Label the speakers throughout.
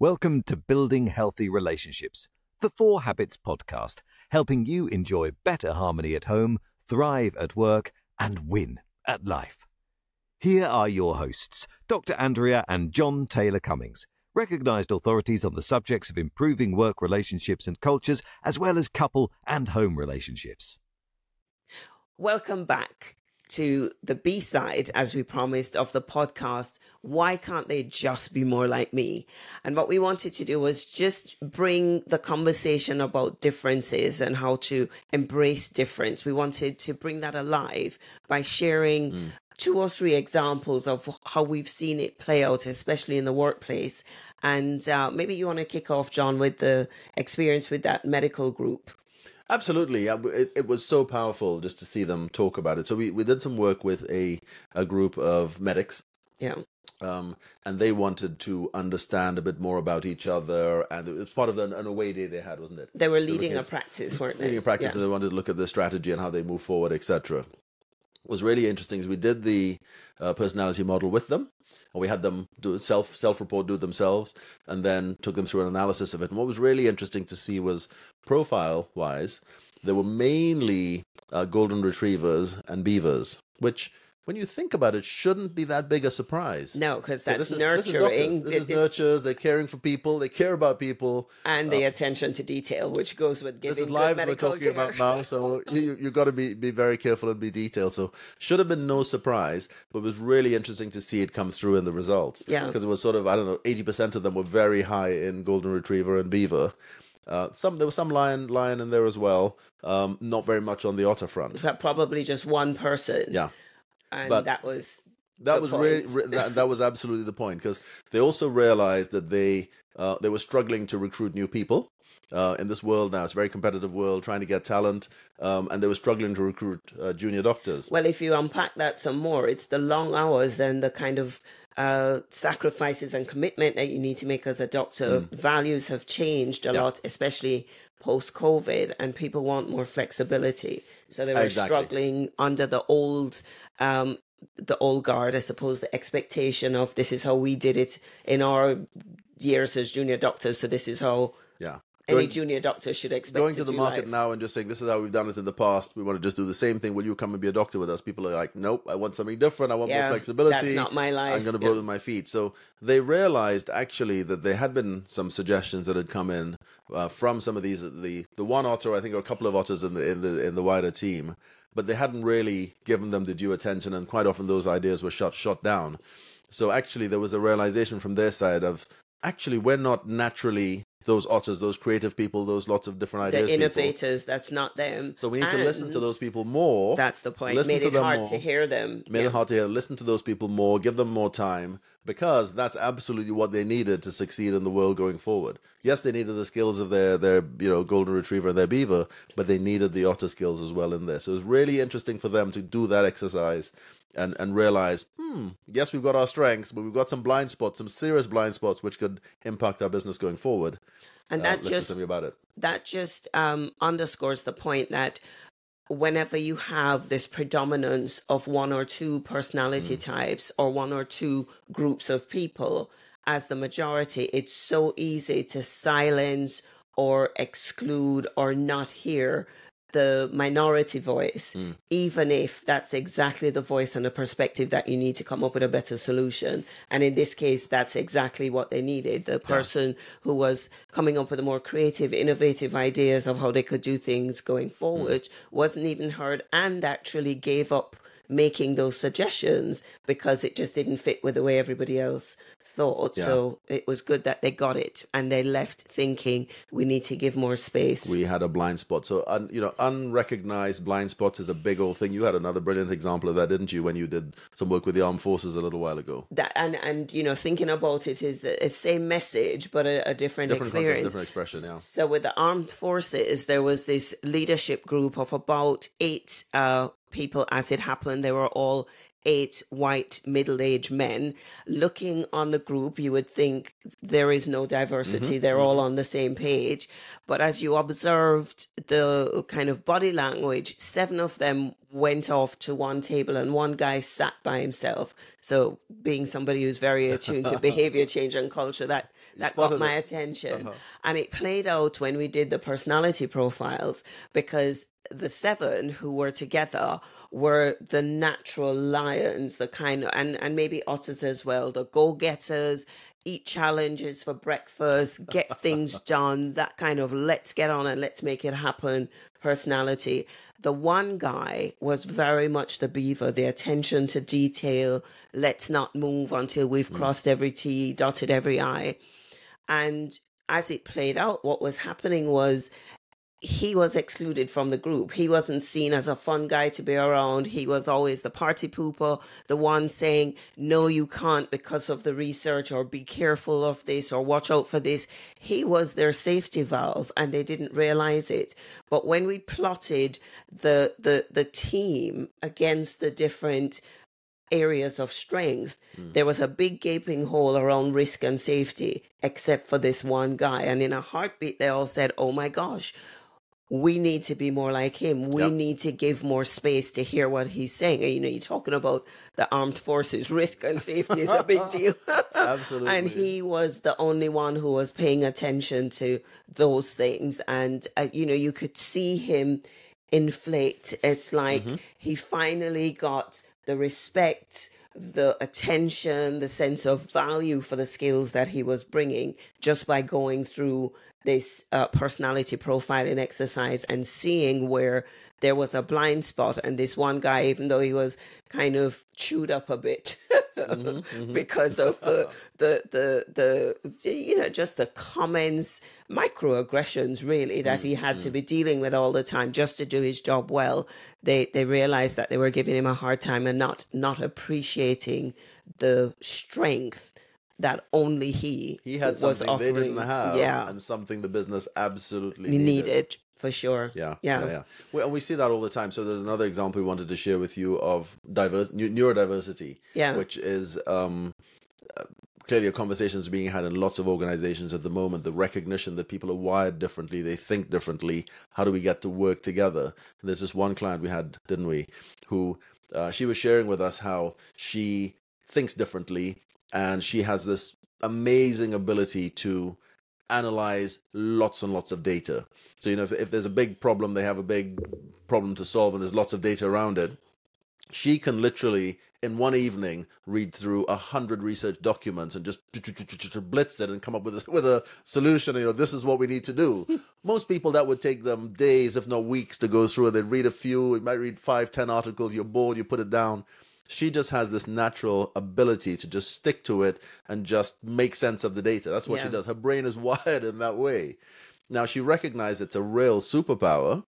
Speaker 1: Welcome to Building Healthy Relationships, the Four Habits podcast, helping you enjoy better harmony at home, thrive at work, and win at life. Here are your hosts, Dr. Andrea and Jon Taylor Cummings, recognized authorities on the subjects of improving work relationships and cultures, as well as couple and home relationships.
Speaker 2: Welcome back to the B side, as we promised, of the podcast. Why can't they just be more like me? And what we wanted to do was just bring the conversation about differences and how to embrace difference. We wanted to bring that alive by sharing mm. two or three examples of how we've seen it play out, especially in the workplace. And uh, maybe you want to kick off, Jon, with the experience with that medical group.
Speaker 3: Absolutely, it, it was so powerful just to see them talk about it. So we, we did some work with a a group of medics.
Speaker 2: Yeah.
Speaker 3: Um, and they wanted to understand a bit more about each other, and it was part of an, an away day they had, wasn't it?
Speaker 2: They were leading a practice, weren't they?
Speaker 3: Leading a practice, yeah. and they wanted to look at the strategy and how they move forward, etc. Was really interesting. we did the uh, personality model with them, and we had them do self self report, do themselves, and then took them through an analysis of it. And what was really interesting to see was profile wise, there were mainly uh, golden retrievers and beavers, which when you think about it, shouldn't be that big a surprise.
Speaker 2: No, because that's so this nurturing.
Speaker 3: Is, this is, this is nurtures. They're caring for people. They care about people,
Speaker 2: and the uh, attention to detail, which goes with giving.
Speaker 3: This is lives we're talking care. about now, so you you got to be be very careful and be detailed. So should have been no surprise, but it was really interesting to see it come through in the results.
Speaker 2: Yeah,
Speaker 3: because it was sort of I don't know, eighty percent of them were very high in golden retriever and beaver. Uh, some there was some lion lion in there as well. Um, not very much on the otter front.
Speaker 2: But probably just one person.
Speaker 3: Yeah
Speaker 2: and but that was
Speaker 3: that was really that, that was absolutely the point because they also realized that they uh, they were struggling to recruit new people uh, in this world now. It's a very competitive world, trying to get talent, um, and they were struggling to recruit uh, junior doctors.
Speaker 2: Well, if you unpack that some more, it's the long hours and the kind of uh, sacrifices and commitment that you need to make as a doctor. Mm. Values have changed a yeah. lot, especially post COVID, and people want more flexibility. So they were exactly. struggling under the old um, the old guard, I suppose, the expectation of this is how we did it in our years as junior doctors. So this is how
Speaker 3: yeah.
Speaker 2: Any going, junior doctor should expect
Speaker 3: going to,
Speaker 2: to
Speaker 3: the market
Speaker 2: life.
Speaker 3: now and just saying this is how we've done it in the past. We want to just do the same thing. Will you come and be a doctor with us? People are like, nope. I want something different. I want yeah, more flexibility.
Speaker 2: That's not my life.
Speaker 3: I'm going to vote with my feet. So they realized actually that there had been some suggestions that had come in uh, from some of these. The the one otter, I think, or a couple of otters in the in the in the wider team but they hadn't really given them the due attention, and quite often those ideas were shot shot down. So actually, there was a realization from their side of actually we're not naturally those otters, those creative people, those lots of different ideas.
Speaker 2: The innovators, people. that's not them.
Speaker 3: So we need and to listen to those people more.
Speaker 2: That's the point. Listen Made it hard more. to hear them.
Speaker 3: Made yeah. it hard to hear. Listen to those people more. Give them more time because that's absolutely what they needed to succeed in the world going forward. Yes, they needed the skills of their their you know golden retriever and their beaver, but they needed the otter skills as well in there. So it was really interesting for them to do that exercise and and realize, hmm, yes, we've got our strengths, but we've got some blind spots, some serious blind spots, which could impact our business going forward.
Speaker 2: And uh, that uh, just
Speaker 3: about it.
Speaker 2: That just um, underscores the point that whenever you have this predominance of one or two personality mm. types or one or two groups of people as the majority, it's so easy to silence or exclude or not hear the minority voice, mm. even if that's exactly the voice and the perspective that you need to come up with a better solution. And in this case, that's exactly what they needed. The person yeah. who was coming up with the more creative, innovative ideas of how they could do things going forward mm. wasn't even heard and actually gave up making those suggestions because it just didn't fit with the way everybody else thought. Yeah. So it was good that they got it and they left thinking we need to give more space.
Speaker 3: We had a blind spot. So, un, you know, unrecognized blind spots is a big old thing. You had another brilliant example of that, didn't you, when you did some work with the armed forces a little while ago?
Speaker 2: That and and you know, thinking about it is the same message but a, a different, different experience,
Speaker 3: different expression. Yeah.
Speaker 2: So with the armed forces, there was this leadership group of about eight uh, people as it happened. They were all eight white middle aged men. Looking on the group, you would think there is no diversity. Mm-hmm. They're mm-hmm. all on the same page. But as you observed the kind of body language, seven of them went off to one table and one guy sat by himself. So being somebody who's very attuned to behavior change and culture, that that got my
Speaker 3: it.
Speaker 2: attention.
Speaker 3: Uh-huh.
Speaker 2: And it played out when we did the personality profiles because the seven who were together were the natural lions, the kind of and, and maybe otters as well, the go-getters, eat challenges for breakfast, get things done, that kind of let's get on and let's make it happen personality. The one guy was very much the beaver, the attention to detail, let's not move until we've mm. crossed every T, dotted every I. And as it played out, what was happening was he was excluded from the group. He wasn't seen as a fun guy to be around. He was always the party pooper, the one saying, no, you can't because of the research, or be careful of this, or watch out for this. He was their safety valve and they didn't realize it. But when we plotted the, the, the team against the different areas of strength, hmm. there was a big gaping hole around risk and safety, except for this one guy. And in a heartbeat, they all said, Oh my gosh, we need to be more like him. We
Speaker 3: Yep.
Speaker 2: need to give more space to hear what he's saying. And, you know, you're talking about the armed forces, risk and safety is a big deal.
Speaker 3: Absolutely.
Speaker 2: and he was the only one who was paying attention to those things. And, uh, you know, you could see him inflate. It's like
Speaker 3: Mm-hmm.
Speaker 2: he finally got the respect, the attention, the sense of value for the skills that he was bringing just by going through this uh, personality profiling exercise and seeing where there was a blind spot. And this one guy, even though he was kind of chewed up a bit
Speaker 3: Mm-hmm,
Speaker 2: because of the, the the the you know just the comments, microaggressions really that he had
Speaker 3: Mm-hmm.
Speaker 2: to be dealing with all the time just to do his job well. They they realized that they were giving him a hard time and not not appreciating the strength that only he
Speaker 3: he had
Speaker 2: was
Speaker 3: something they
Speaker 2: offering.
Speaker 3: didn't have,
Speaker 2: Yeah,
Speaker 3: and something the business absolutely needed.
Speaker 2: needed for sure.
Speaker 3: Yeah,
Speaker 2: Yeah.
Speaker 3: yeah, yeah. We, and we see that all the time. So there's another example we wanted to share with you of diverse neurodiversity,
Speaker 2: Yeah.
Speaker 3: which is um, uh, clearly a conversation that's being had in lots of organizations at the moment. The recognition that people are wired differently, they think differently. How do we get to work together? And there's this one client we had, didn't we, who uh, she was sharing with us how she thinks differently, and she has this amazing ability to analyze lots and lots of data. So, you know, if, if there's a big problem, they have a big problem to solve, and there's lots of data around it. She can literally, in one evening, read through a hundred research documents and just blitz it and come up with a, with a solution. You know, this is what we need to do. Most people, that would take them days, if not weeks, to go through. They'd read a few. You might read five, ten articles. You're bored. You put it down she just has this natural ability to just stick to it and just make sense of the data. That's what she does. Her brain is wired in that way. Now she recognizes it's a real superpower,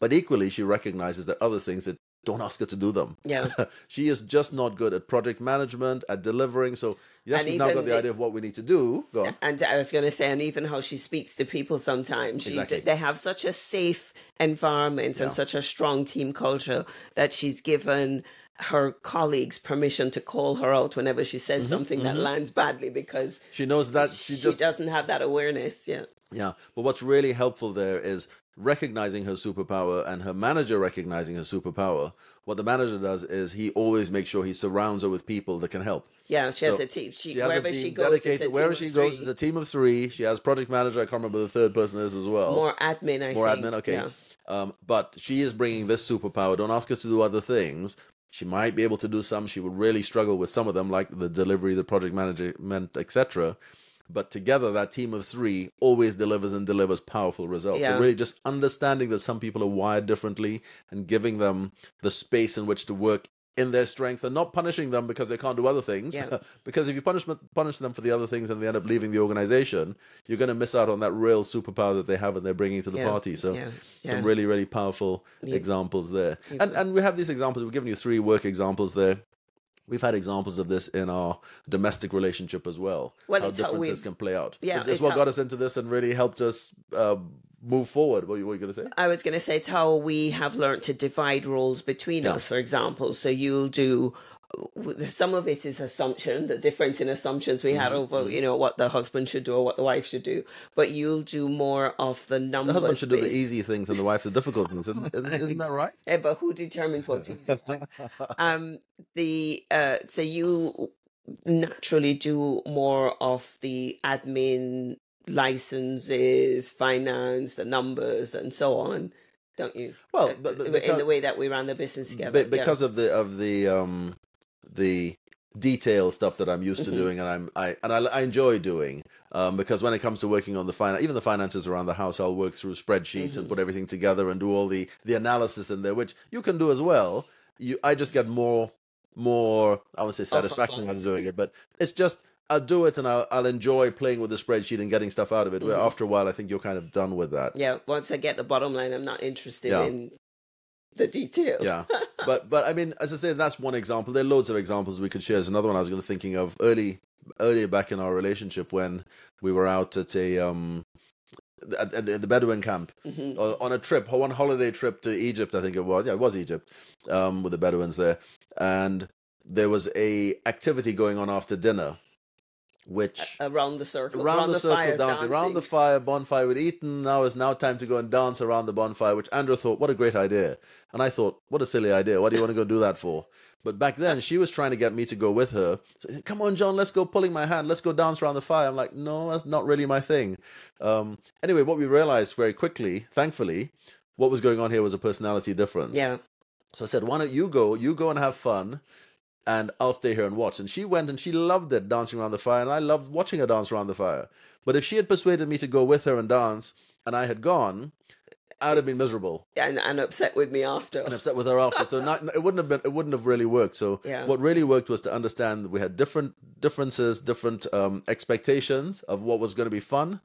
Speaker 3: but equally she recognizes that other things that don't ask her to do them.
Speaker 2: Yeah.
Speaker 3: she is just not good at project management, at delivering. So yes,
Speaker 2: And
Speaker 3: we've now got the
Speaker 2: the-
Speaker 3: idea of what we need to do. Go on.
Speaker 2: And I was going to say, and even how she speaks to people sometimes. She's,
Speaker 3: Exactly.
Speaker 2: They have such a safe environment
Speaker 3: Yeah.
Speaker 2: and such a strong team culture that she's given her colleagues permission to call her out whenever she says something that lands badly because
Speaker 3: She knows that
Speaker 2: she,
Speaker 3: she just
Speaker 2: doesn't have that awareness. Yeah.
Speaker 3: Yeah, but what's really helpful there is recognizing her superpower and her manager recognizing her superpower. What the manager does is he always makes sure he surrounds her with people that can help.
Speaker 2: Yeah. She has a team. She,
Speaker 3: She
Speaker 2: wherever
Speaker 3: team
Speaker 2: she goes, it's a
Speaker 3: dedicated.
Speaker 2: team
Speaker 3: Wherever
Speaker 2: of
Speaker 3: she goes,
Speaker 2: three.
Speaker 3: it's a team of three. She has project manager. I can't remember the third person is as well.
Speaker 2: more admin, I
Speaker 3: More
Speaker 2: think.
Speaker 3: admin. Okay.
Speaker 2: Yeah.
Speaker 3: Um, but she is bringing this superpower. Don't ask her to do other things. She might be able to do some. She would really struggle with some of them, like the delivery, the project management, etc. But together, that team of three always delivers and delivers powerful results. So really, just understanding that some people are wired differently and giving them the space in which to work in their strength and not punishing them because they can't do other things.
Speaker 2: Yeah.
Speaker 3: because if you punish punish them for the other things and they end up leaving the organization, you're going to miss out on that real superpower that they have and they're bringing to the
Speaker 2: Yeah.
Speaker 3: party. So
Speaker 2: Yeah.
Speaker 3: some really really powerful examples there and and we have these examples we've given you three work examples there we've had examples of this in our domestic relationship as well
Speaker 2: Well,
Speaker 3: how
Speaker 2: how
Speaker 3: differences
Speaker 2: we've-
Speaker 3: can play out
Speaker 2: Yeah,
Speaker 3: it's, it's
Speaker 2: it's
Speaker 3: what
Speaker 2: how-
Speaker 3: got us into this and really helped us uh, move forward what, were you going to say
Speaker 2: I was going to say it's how we have learned to divide roles between
Speaker 3: Yeah.
Speaker 2: us, for example. So you'll do some of it is assumption, the difference in assumptions we had
Speaker 3: Mm-hmm,
Speaker 2: over, you know, what the husband should do or what the wife should do. But you'll do more of the number
Speaker 3: The
Speaker 2: numbers.
Speaker 3: husband should do the easy things and the wife the difficult things. Isn't, isn't, that right?
Speaker 2: Eh, but who determines what's easy? um, the uh, so you naturally do more of the admin licenses, finance, the numbers, and so on, don't you?
Speaker 3: Well,
Speaker 2: Uh,
Speaker 3: but- but
Speaker 2: in the way that we ran the business together.
Speaker 3: Be-
Speaker 2: yeah.
Speaker 3: because of the of the um the detail stuff that I'm used to doing and I'm I and I, I enjoy doing um because when it comes to working on the finance even the finances around the house I'll work through spreadsheets and
Speaker 2: Mhm.
Speaker 3: put everything together and do all the the analysis in there which you can do as well you I just get more more I would say satisfaction out of doing it but it's just I'll do it and I'll, I'll enjoy playing with the spreadsheet and getting stuff out of it. Where
Speaker 2: Mhm.
Speaker 3: after a while, I think you're kind of done with that.
Speaker 2: yeah, once I get the bottom line, I'm not interested
Speaker 3: Yeah.
Speaker 2: in the detail.
Speaker 3: Yeah. but but I mean, as I said, that's one example. There are loads of examples we could share. There's another one I was going to thinking of early earlier back in our relationship when we were out at a um at, at the, Bedouin camp
Speaker 2: Mhm.
Speaker 3: on on a trip, one holiday trip to Egypt. I think it was. Yeah, it was Egypt, um, with the Bedouins there, and there was a activity going on after dinner, which
Speaker 2: around the circle,
Speaker 3: around, the, circle,
Speaker 2: fire,
Speaker 3: dancing, around the fire, bonfire. We'd eaten. Now it's now time to go and dance around the bonfire. Which Andrea thought, what a great idea, and I thought, what a silly idea. What do you want to go do that for? But back then, she was trying to get me to go with her. So, come on, Jon, let's go. Pulling my hand, let's go dance around the fire. I'm like, no, that's not really my thing. Um, anyway, what we realized very quickly, thankfully, what was going on here was a personality difference.
Speaker 2: Yeah,
Speaker 3: So I said, why don't you go? You go and have fun, and I'll stay here and watch. And she went and she loved it, dancing around the fire, and I loved watching her dance around the fire. But if she had persuaded me to go with her and dance, and I had gone, I'd have been miserable
Speaker 2: and and upset with me after.
Speaker 3: and upset with her after. So not, it wouldn't have been, it wouldn't have really worked. So
Speaker 2: Yeah.
Speaker 3: what really worked was to understand that we had different differences, different um, expectations of what was going to be fun,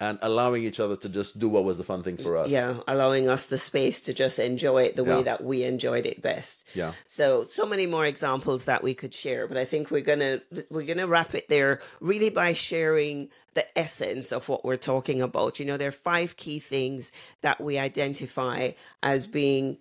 Speaker 3: and allowing each other to just do what was the fun thing for us.
Speaker 2: Yeah, allowing us the space to just enjoy it the way that we enjoyed it best.
Speaker 3: Yeah.
Speaker 2: So, so many more examples that we could share, but I think we're gonna we're gonna wrap it there, really by sharing the essence of what we're talking about. You know, there are five key things that we identify as being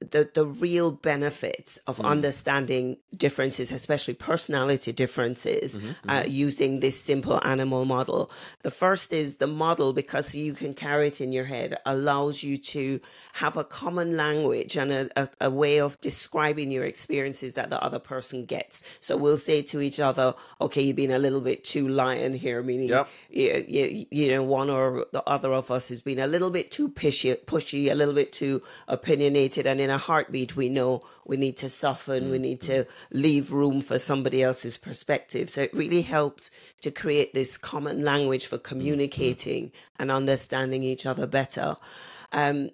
Speaker 2: the the real benefits of mm-hmm. understanding differences, especially personality differences, mm-hmm. uh, mm-hmm. using this simple animal model. The first is the model, because you can carry it in your head, allows you to have a common language and a, a, a way of describing your experiences that the other person gets. So we'll say to each other, "Okay, you've been a little bit too lion here," meaning
Speaker 3: Yep.
Speaker 2: you, you, you know one or the other of us has been a little bit too pushy, pushy, a little bit too opinionated, and in a heartbeat we know we need to soften, we need to leave room for somebody else's perspective. So it really helps to create this common language for communicating and understanding each other better. Um,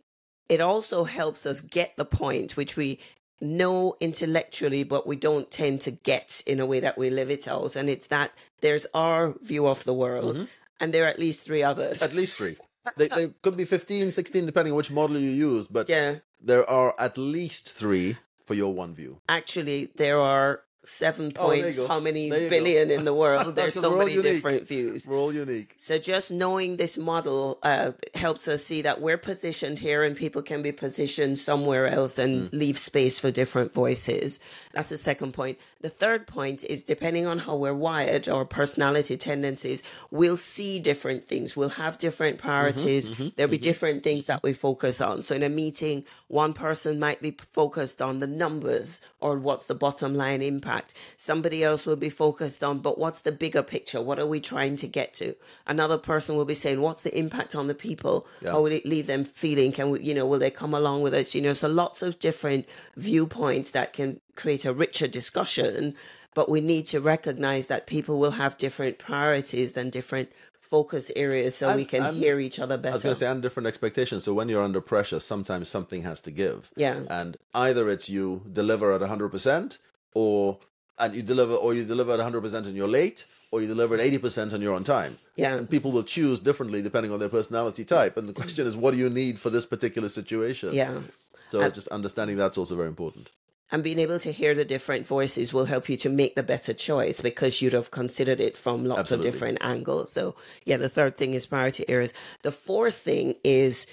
Speaker 2: it also helps us get the point, which we know intellectually, but we don't tend to get in a way that we live it out. And it's that there's our view of the world, and there are at least three others.
Speaker 3: At least three. They, they could be 15, 16, depending on which model you use, but
Speaker 2: yeah,
Speaker 3: there are at least three for your one view.
Speaker 2: actually, there are seven
Speaker 3: Oh,
Speaker 2: points.
Speaker 3: go.
Speaker 2: how many
Speaker 3: you go.
Speaker 2: billion in the world? There's
Speaker 3: So
Speaker 2: so
Speaker 3: we're all
Speaker 2: many
Speaker 3: unique.
Speaker 2: different views.
Speaker 3: We're all unique.
Speaker 2: So just knowing this model uh, helps us see that we're positioned here and people can be positioned somewhere else and mm. leave space for different voices. That's the second point. The third point is depending on how we're wired, our personality tendencies, we'll see different things. We'll have different mm-hmm, priorities. Mm-hmm, There'll be mm-hmm. different things that we focus on. So in a meeting, one person might be focused on the numbers or what's the bottom line impact. Somebody else will be focused on, but what's the bigger picture? What are we trying to get to? Another person will be saying, what's the impact on the people? How will it leave them feeling? Can we, you know, will they come along with us? You know, so lots of different viewpoints that can create a richer discussion. But we need to recognize that people will have different priorities and different focus areas so we can hear each other better.
Speaker 3: I was going to say, and different expectations. So when you're under pressure, sometimes something has to give.
Speaker 2: Yeah.
Speaker 3: And either it's you deliver at 100% or and you deliver or you deliver at 100% and you're late or you deliver at 80% and you're on time.
Speaker 2: Yeah.
Speaker 3: And people will choose differently depending on their personality type. And the question is, what do you need for this particular situation?
Speaker 2: Yeah.
Speaker 3: So uh, just understanding that's also very important.
Speaker 2: and being able to hear the different voices will help you to make the better choice because you'd have considered it from lots
Speaker 3: Absolutely.
Speaker 2: of different angles. So, yeah, the third thing is priority areas. The fourth thing is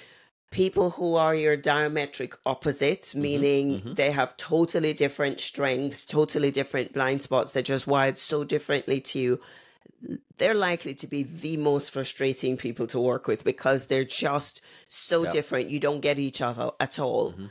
Speaker 2: people who are your diametric opposites, mm-hmm, meaning mm-hmm. they have totally different strengths, totally different blind spots, they're just wired so differently to you. They're likely to be the most frustrating people to work with because they're just so different. You don't get each other at all. Mm-hmm.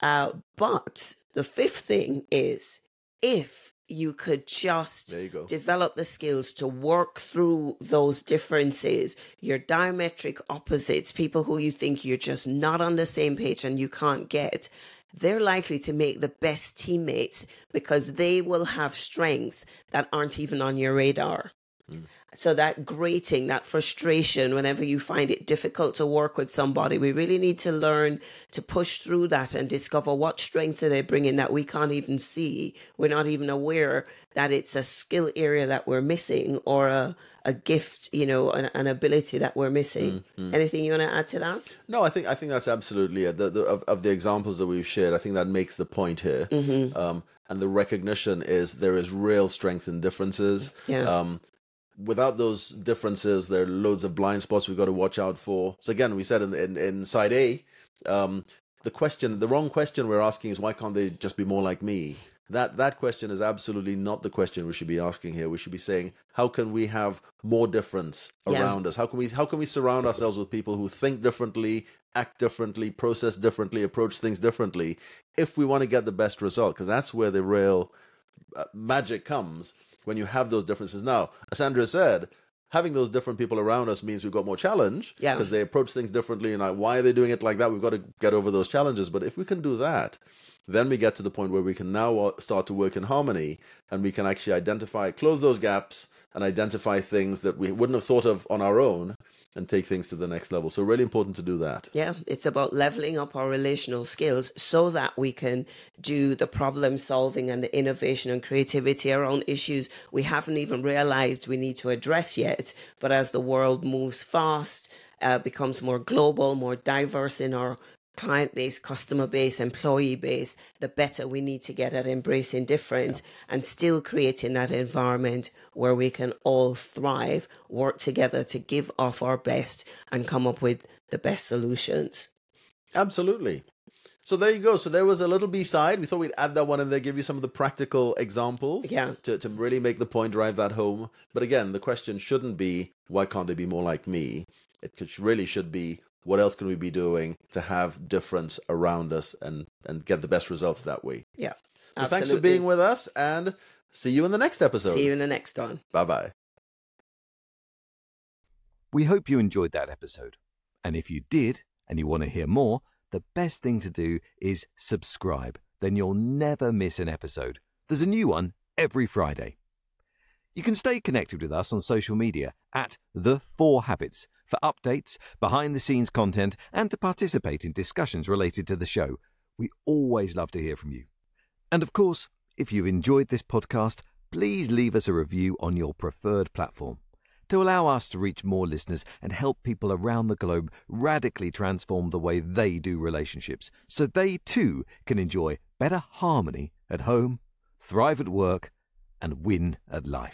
Speaker 2: Uh, but the fifth thing is if you could just
Speaker 3: you
Speaker 2: develop the skills to work through those differences, your diametric opposites, people who you think you're just not on the same page and you can't get, they're likely to make the best teammates because they will have strengths that aren't even on your radar. Hmm. So that grating, that frustration, whenever you find it difficult to work with somebody, we really need to learn to push through that and discover what strengths are they bringing that we can't even see. We're not even aware that it's a skill area that we're missing or a, a gift, you know, an, an ability that we're missing. Anything you want to add to that?
Speaker 3: No, I think I think that's absolutely it. The, the, of, of the examples that we've shared, I think that makes the point here. Um, and the recognition is there is real strength in differences.
Speaker 2: Yeah.
Speaker 3: Um, without those differences, there are loads of blind spots we've got to watch out for. So again, we said in in, in side A, um, the question, the wrong question we're asking is why can't they just be more like me? That that question is absolutely not the question we should be asking here. We should be saying, how can we have more difference
Speaker 2: Yeah.
Speaker 3: around us? How can we how can we surround ourselves with people who think differently, act differently, process differently, approach things differently, if we want to get the best result? Because that's where the real uh, magic comes when you have those differences. Now, as Andrea said, having those different people around us means we've got more challenge
Speaker 2: Yeah.
Speaker 3: because they approach things differently and like, why are they doing it like that? We've got to get over those challenges. But if we can do that, then we get to the point where we can now uh, start to work in harmony and we can actually identify, close those gaps and identify things that we wouldn't have thought of on our own and take things to the next level. So really important to do that.
Speaker 2: Yeah, it's about leveling up our relational skills so that we can do the problem solving and the innovation and creativity around issues we haven't even realized we need to address yet. But as the world moves fast, uh, becomes more global, more diverse in our client base, customer base, employee base, the better we need to get at embracing difference and still creating that environment where we can all thrive, work together to give off our best and come up with the best solutions.
Speaker 3: Absolutely. So there you go. So there was a little B side. We thought we'd add that one in there, give you some of the practical examples.
Speaker 2: Yeah.
Speaker 3: To, to really make the point, drive that home. But again, the question shouldn't be, why can't they be more like me? It could, really should be, what else can we be doing to have difference around us and, and get the best results that way?
Speaker 2: Yeah.
Speaker 3: So thanks for being with us and see you in the next episode.
Speaker 2: See you in the next one.
Speaker 3: Bye bye.
Speaker 1: We hope you enjoyed that episode. And if you did, and you want to hear more, the best thing to do is subscribe. Then you'll never miss an episode. There's a new one every Friday. You can stay connected with us on social media at The Four Habits for updates, behind the scenes content, and to participate in discussions related to the show. We always love to hear from you. And of course, if you've enjoyed this podcast, please leave us a review on your preferred platform to allow us to reach more listeners and help people around the globe radically transform the way they do relationships so they too can enjoy better harmony at home, thrive at work, and win at life.